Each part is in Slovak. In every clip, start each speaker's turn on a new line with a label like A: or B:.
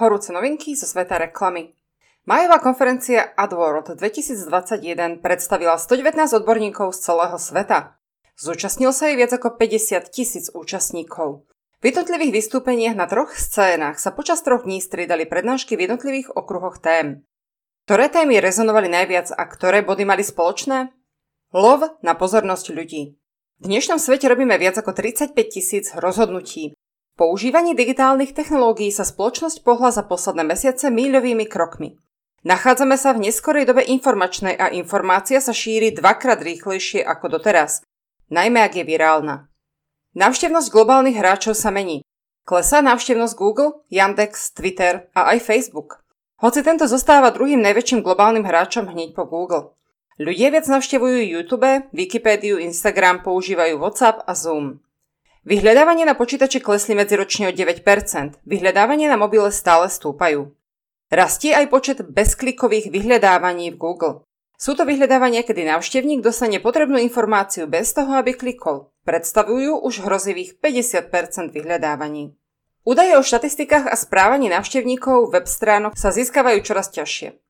A: Horúce novinky zo sveta reklamy. Majová konferencia AdWorld 2021 predstavila 119 odborníkov z celého sveta. Zúčastnil sa jej viac ako 50 tisíc účastníkov. V jednotlivých vystúpeniach na troch scénach sa počas troch dní striedali prednášky v jednotlivých okruhoch tém. Ktoré témy rezonovali najviac a ktoré body mali spoločné? Lov na pozornosť ľudí. V dnešnom svete robíme viac ako 35 tisíc rozhodnutí. Používanie digitálnych technológií sa spoločnosť pohla za posledné mesiace míľovými krokmi. Nachádzame sa v neskorej dobe informačnej a informácia sa šíri dvakrát rýchlejšie ako doteraz, najmä ak je virálna. Návštevnosť globálnych hráčov sa mení. Klesá návštevnosť Google, Yandex, Twitter a aj Facebook. Hoci tento zostáva druhým najväčším globálnym hráčom hneď po Google. Ľudia viac navštevujú YouTube, Wikipédiu, Instagram, používajú WhatsApp a Zoom. Vyhľadávanie na počítače klesli medziročne o 9%, vyhľadávanie na mobile stále stúpajú. Rastie aj počet bezklikových vyhľadávaní v Google. Sú to vyhľadávania, kedy návštevník dostane potrebnú informáciu bez toho, aby klikol. Predstavujú už hrozivých 50% vyhľadávaní. Údaje o štatistikách a správaní návštevníkov web stránok sa získavajú čoraz ťažšie.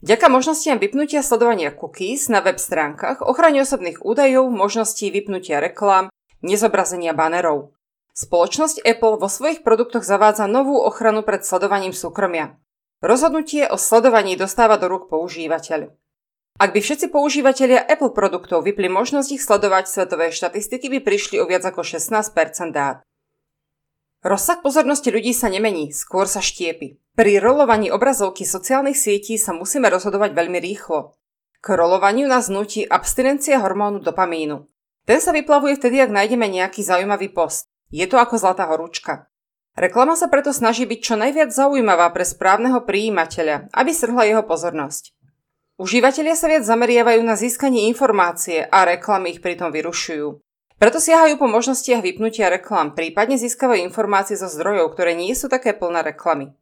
A: Vďaka možnostiam vypnutia sledovania cookies na web stránkach, ochrane osobných údajov, možností vypnutia reklám, nezobrazenia banerov. Spoločnosť Apple vo svojich produktoch zavádza novú ochranu pred sledovaním súkromia. Rozhodnutie o sledovaní dostáva do rúk používateľ. Ak by všetci používateľia Apple produktov vypli možnosť ich sledovať, svetové štatistiky by prišli o viac ako 16% dát. Rozsah pozornosti ľudí sa nemení, skôr sa štiepi. Pri rolovaní obrazovky sociálnych sietí sa musíme rozhodovať veľmi rýchlo. K rolovaniu nás nutí abstinencia hormónu dopamínu. Ten sa vyplavuje vtedy, ak nájdeme nejaký zaujímavý post. Je to ako zlatá horúčka. Reklama sa preto snaží byť čo najviac zaujímavá pre správneho prijímateľa, aby strhla jeho pozornosť. Užívateľia sa viac zameriavajú na získanie informácie a reklamy ich pritom vyrušujú. Preto siahajú po možnostiach vypnutia reklam, prípadne získavajú informácie zo zdrojov, ktoré nie sú také plné reklamy.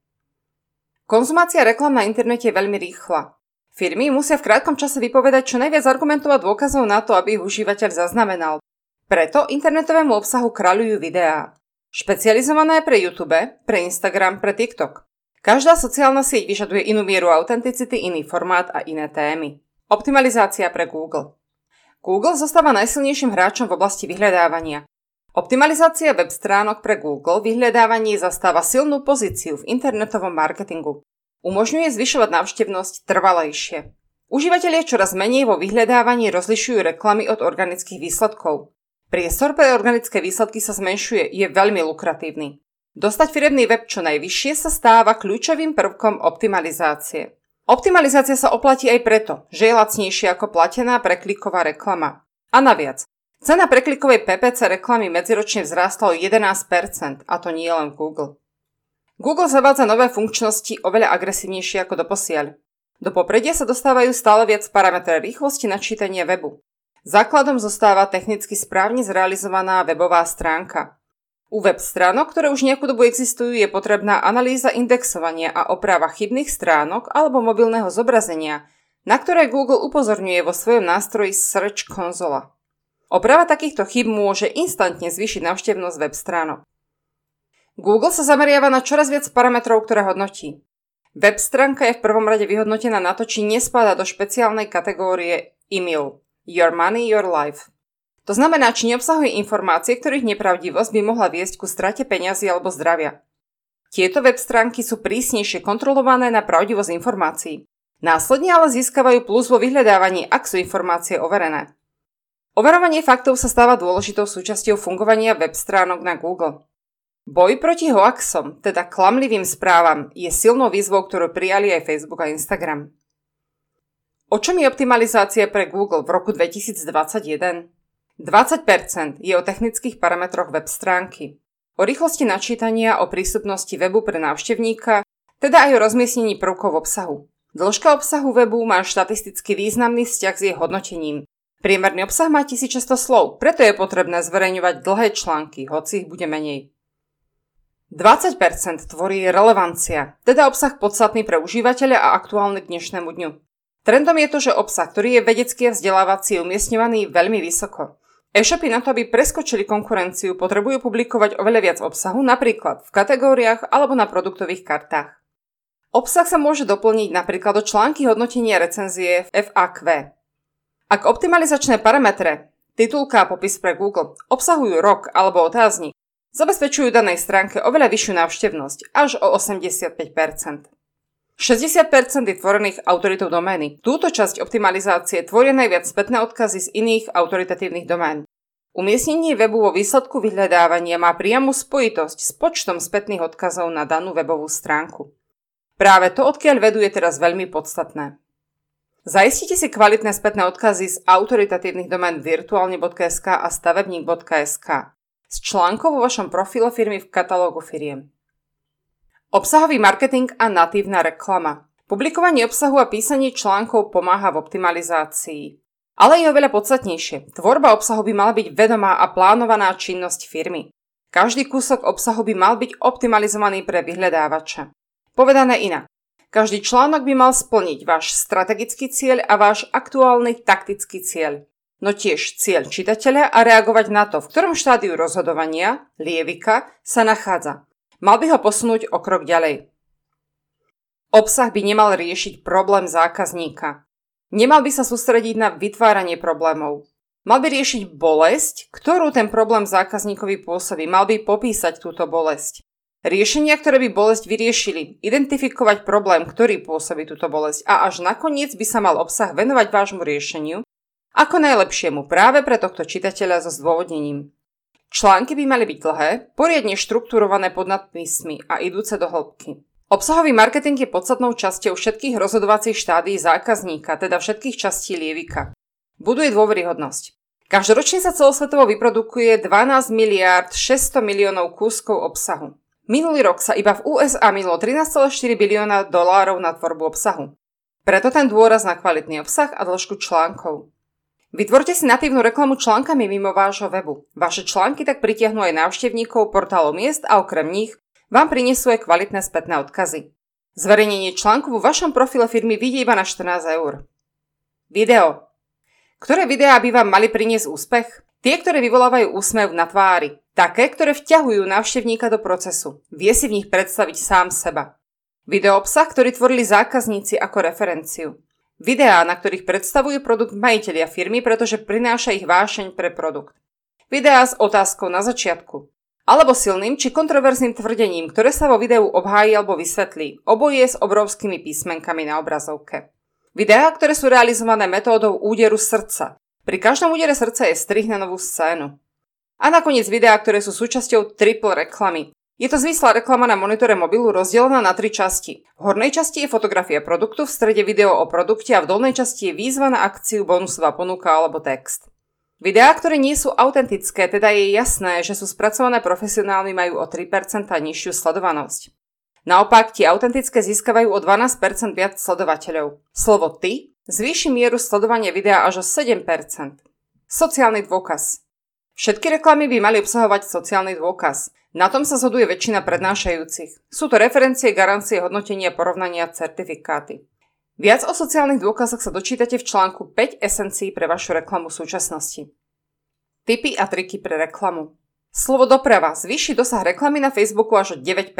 A: Konzumácia reklam na internete je veľmi rýchla. Firmy musia v krátkom čase vypovedať čo najviac argumentov a dôkazov na to, aby ich užívateľ zaznamenal. Preto internetovému obsahu kráľujú videá. Špecializované pre YouTube, pre Instagram, pre TikTok. Každá sociálna sieť vyžaduje inú mieru autenticity, iný formát a iné témy. Optimalizácia pre Google. Google zostáva najsilnejším hráčom v oblasti vyhľadávania. Optimalizácia web stránok pre Google vyhľadávanie zastáva silnú pozíciu v internetovom marketingu. Umožňuje zvyšovať návštevnosť trvalejšie. Užívateľia čoraz menej vo vyhľadávaní rozlišujú reklamy od organických výsledkov. Priestor pre organické výsledky sa zmenšuje, je veľmi lukratívny. Dostať firemný web čo najvyššie sa stáva kľúčovým prvkom optimalizácie. Optimalizácia sa oplatí aj preto, že je lacnejšia ako platená prekliková reklama. A naviac, Cena preklikovej PPC reklamy medziročne vzrástla o 11%, a to nie len Google. Google zavádza nové funkčnosti oveľa agresívnejšie ako doposiaľ. Do popredia sa dostávajú stále viac parametre rýchlosti načítania webu. Základom zostáva technicky správne zrealizovaná webová stránka. U web stránok, ktoré už nejakú dobu existujú, je potrebná analýza indexovania a oprava chybných stránok alebo mobilného zobrazenia, na ktoré Google upozorňuje vo svojom nástroji Search Console. Oprava takýchto chyb môže instantne zvýšiť návštevnosť web stránok. Google sa zameriava na čoraz viac parametrov, ktoré hodnotí. Web stránka je v prvom rade vyhodnotená na to, či nespada do špeciálnej kategórie e-mail Your Money, Your Life. To znamená, či neobsahuje informácie, ktorých nepravdivosť by mohla viesť ku strate peňazí alebo zdravia. Tieto web stránky sú prísnejšie kontrolované na pravdivosť informácií. Následne ale získavajú plus vo vyhľadávaní, ak sú informácie overené. Overovanie faktov sa stáva dôležitou súčasťou fungovania web stránok na Google. Boj proti hoaxom, teda klamlivým správam, je silnou výzvou, ktorú prijali aj Facebook a Instagram. O čom je optimalizácia pre Google v roku 2021? 20% je o technických parametroch web stránky, o rýchlosti načítania, o prístupnosti webu pre návštevníka, teda aj o rozmiestnení prvkov obsahu. Dĺžka obsahu webu má štatisticky významný vzťah s jej hodnotením, Priemerný obsah má 1600 slov, preto je potrebné zverejňovať dlhé články, hoci ich bude menej. 20% tvorí relevancia, teda obsah podstatný pre užívateľa a aktuálny k dnešnému dňu. Trendom je to, že obsah, ktorý je vedecký a vzdelávací, je umiestňovaný veľmi vysoko. E-shopy na to, aby preskočili konkurenciu, potrebujú publikovať oveľa viac obsahu, napríklad v kategóriách alebo na produktových kartách. Obsah sa môže doplniť napríklad do články hodnotenia recenzie v FAQ. Ak optimalizačné parametre, titulka a popis pre Google obsahujú rok alebo otáznik, zabezpečujú danej stránke oveľa vyššiu návštevnosť, až o 85%. 60% je tvorených autoritou domény. Túto časť optimalizácie tvoria najviac spätné odkazy z iných autoritatívnych domén. Umiestnenie webu vo výsledku vyhľadávania má priamu spojitosť s počtom spätných odkazov na danú webovú stránku. Práve to, odkiaľ vedú, je teraz veľmi podstatné. Zaistite si kvalitné spätné odkazy z autoritatívnych domén virtuálne.sk a stavebník.sk s článkou vo vašom profile firmy v katalógu firiem. Obsahový marketing a natívna reklama. Publikovanie obsahu a písanie článkov pomáha v optimalizácii. Ale je oveľa podstatnejšie. Tvorba obsahu by mala byť vedomá a plánovaná činnosť firmy. Každý kúsok obsahu by mal byť optimalizovaný pre vyhľadávača. Povedané inak. Každý článok by mal splniť váš strategický cieľ a váš aktuálny taktický cieľ no tiež cieľ čitateľa a reagovať na to, v ktorom štádiu rozhodovania, lievika, sa nachádza. Mal by ho posunúť o krok ďalej. Obsah by nemal riešiť problém zákazníka. Nemal by sa sústrediť na vytváranie problémov. Mal by riešiť bolesť, ktorú ten problém zákazníkovi pôsobí. Mal by popísať túto bolesť. Riešenia, ktoré by bolesť vyriešili, identifikovať problém, ktorý pôsobí túto bolesť a až nakoniec by sa mal obsah venovať vášmu riešeniu ako najlepšiemu práve pre tohto čitateľa so zdôvodnením. Články by mali byť dlhé, poriadne štruktúrované pod nadpísmi a idúce do hĺbky. Obsahový marketing je podstatnou časťou všetkých rozhodovacích štádií zákazníka, teda všetkých častí lievika. Buduje dôveryhodnosť. Každoročne sa celosvetovo vyprodukuje 12 miliárd 600 miliónov kúskov obsahu. Minulý rok sa iba v USA minulo 13,4 bilióna dolárov na tvorbu obsahu. Preto ten dôraz na kvalitný obsah a dĺžku článkov. Vytvorte si natívnu reklamu článkami mimo vášho webu. Vaše články tak pritiahnu aj návštevníkov portálov miest a okrem nich vám prinesú aj kvalitné spätné odkazy. Zverejnenie článku vo vašom profile firmy vidie iba na 14 eur. Video. Ktoré videá by vám mali priniesť úspech? Tie, ktoré vyvolávajú úsmev na tvári. Také, ktoré vťahujú návštevníka do procesu. Vie si v nich predstaviť sám seba. Video obsah, ktorý tvorili zákazníci ako referenciu. Videá, na ktorých predstavujú produkt majiteľia firmy, pretože prináša ich vášeň pre produkt. Videá s otázkou na začiatku. Alebo silným či kontroverzným tvrdením, ktoré sa vo videu obhájí alebo vysvetlí. Oboje s obrovskými písmenkami na obrazovke. Videá, ktoré sú realizované metódou úderu srdca. Pri každom údere srdca je strih na novú scénu. A nakoniec videá, ktoré sú súčasťou triple reklamy, je to zmysla reklama na monitore mobilu rozdelená na tri časti. V hornej časti je fotografia produktu, v strede video o produkte a v dolnej časti je výzva na akciu, bonusová ponuka alebo text. Videá, ktoré nie sú autentické, teda je jasné, že sú spracované profesionálmi, majú o 3% nižšiu sledovanosť. Naopak, tie autentické získavajú o 12% viac sledovateľov. Slovo ty zvýši mieru sledovania videa až o 7%. Sociálny dôkaz. Všetky reklamy by mali obsahovať sociálny dôkaz. Na tom sa zhoduje väčšina prednášajúcich. Sú to referencie, garancie, hodnotenia, porovnania, certifikáty. Viac o sociálnych dôkazoch sa dočítate v článku 5 esencií pre vašu reklamu v súčasnosti. Tipy a triky pre reklamu. Slovo doprava zvýši dosah reklamy na Facebooku až o 9%.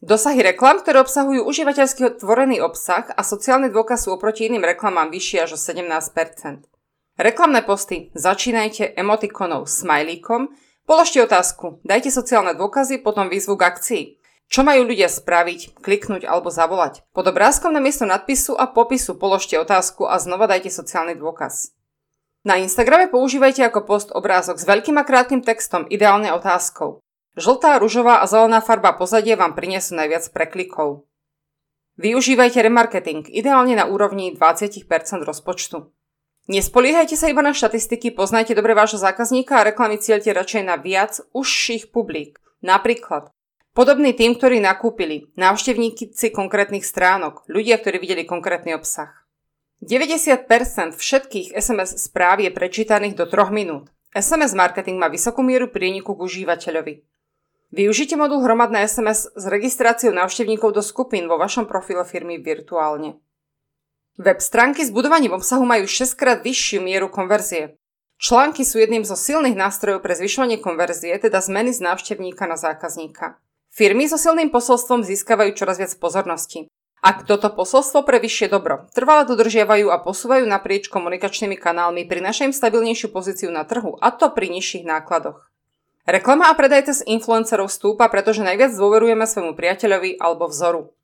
A: Dosahy reklam, ktoré obsahujú užívateľský tvorený obsah a sociálny dôkaz sú oproti iným reklamám vyššie až o 17%. Reklamné posty začínajte emotikonou smajlíkom, Položte otázku, dajte sociálne dôkazy, potom výzvu k akcii. Čo majú ľudia spraviť, kliknúť alebo zavolať? Pod obrázkom na miesto nadpisu a popisu položte otázku a znova dajte sociálny dôkaz. Na Instagrame používajte ako post obrázok s veľkým a krátkým textom, ideálne otázkou. Žltá, ružová a zelená farba pozadie vám prinesú najviac preklikov. Využívajte remarketing, ideálne na úrovni 20% rozpočtu. Nespoliehajte sa iba na štatistiky, poznajte dobre vášho zákazníka a reklamy cieľte radšej na viac užších publik. Napríklad podobný tým, ktorí nakúpili, návštevníci konkrétnych stránok, ľudia, ktorí videli konkrétny obsah. 90% všetkých SMS správ je prečítaných do 3 minút. SMS marketing má vysokú mieru prieniku k užívateľovi. Využite modul hromadné SMS s registráciou návštevníkov do skupín vo vašom profile firmy virtuálne. Web stránky s budovaním obsahu majú 6 krát vyššiu mieru konverzie. Články sú jedným zo silných nástrojov pre zvyšovanie konverzie, teda zmeny z návštevníka na zákazníka. Firmy so silným posolstvom získavajú čoraz viac pozornosti. Ak toto posolstvo pre vyššie dobro trvale dodržiavajú a posúvajú naprieč komunikačnými kanálmi, prináša im stabilnejšiu pozíciu na trhu, a to pri nižších nákladoch. Reklama a predaj cez influencerov stúpa, pretože najviac dôverujeme svojmu priateľovi alebo vzoru.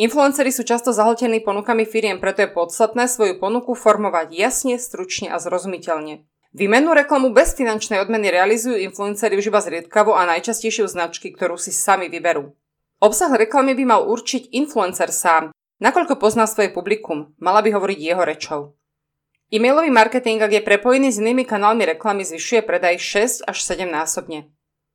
A: Influenceri sú často zahltení ponukami firiem, preto je podstatné svoju ponuku formovať jasne, stručne a zrozumiteľne. Výmennú reklamu bez finančnej odmeny realizujú influenceri už iba zriedkavo a najčastejšie značky, ktorú si sami vyberú. Obsah reklamy by mal určiť influencer sám, nakoľko pozná svoje publikum, mala by hovoriť jeho rečou. E-mailový marketing, ak je prepojený s inými kanálmi reklamy, zvyšuje predaj 6 až 7 násobne.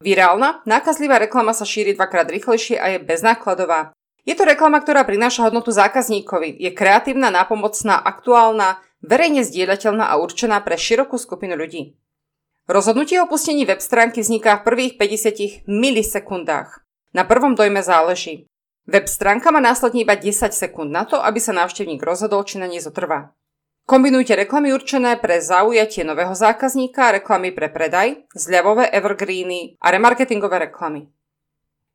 A: Virálna, nákazlivá reklama sa šíri dvakrát rýchlejšie a je beznákladová, je to reklama, ktorá prináša hodnotu zákazníkovi, je kreatívna, nápomocná, aktuálna, verejne zdieľateľná a určená pre širokú skupinu ľudí. Rozhodnutie o opustení web stránky vzniká v prvých 50 milisekundách. Na prvom dojme záleží. Web stránka má následne iba 10 sekúnd na to, aby sa návštevník rozhodol, či na nej zotrvá. Kombinujte reklamy určené pre zaujatie nového zákazníka, reklamy pre predaj, zľavové evergreeny a remarketingové reklamy.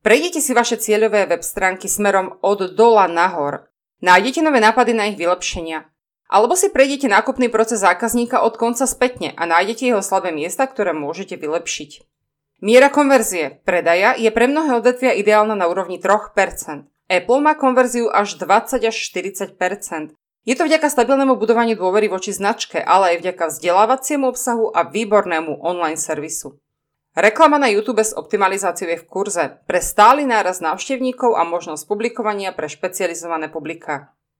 A: Prejdite si vaše cieľové web stránky smerom od dola nahor. Nájdete nové nápady na ich vylepšenia. Alebo si prejdete nákupný proces zákazníka od konca spätne a nájdete jeho slabé miesta, ktoré môžete vylepšiť. Miera konverzie predaja je pre mnohé odvetvia ideálna na úrovni 3%. Apple má konverziu až 20 až 40%. Je to vďaka stabilnému budovaniu dôvery voči značke, ale aj vďaka vzdelávaciemu obsahu a výbornému online servisu. Reklama na YouTube s optimalizáciou je v kurze pre stály náraz návštevníkov a možnosť publikovania pre špecializované publika.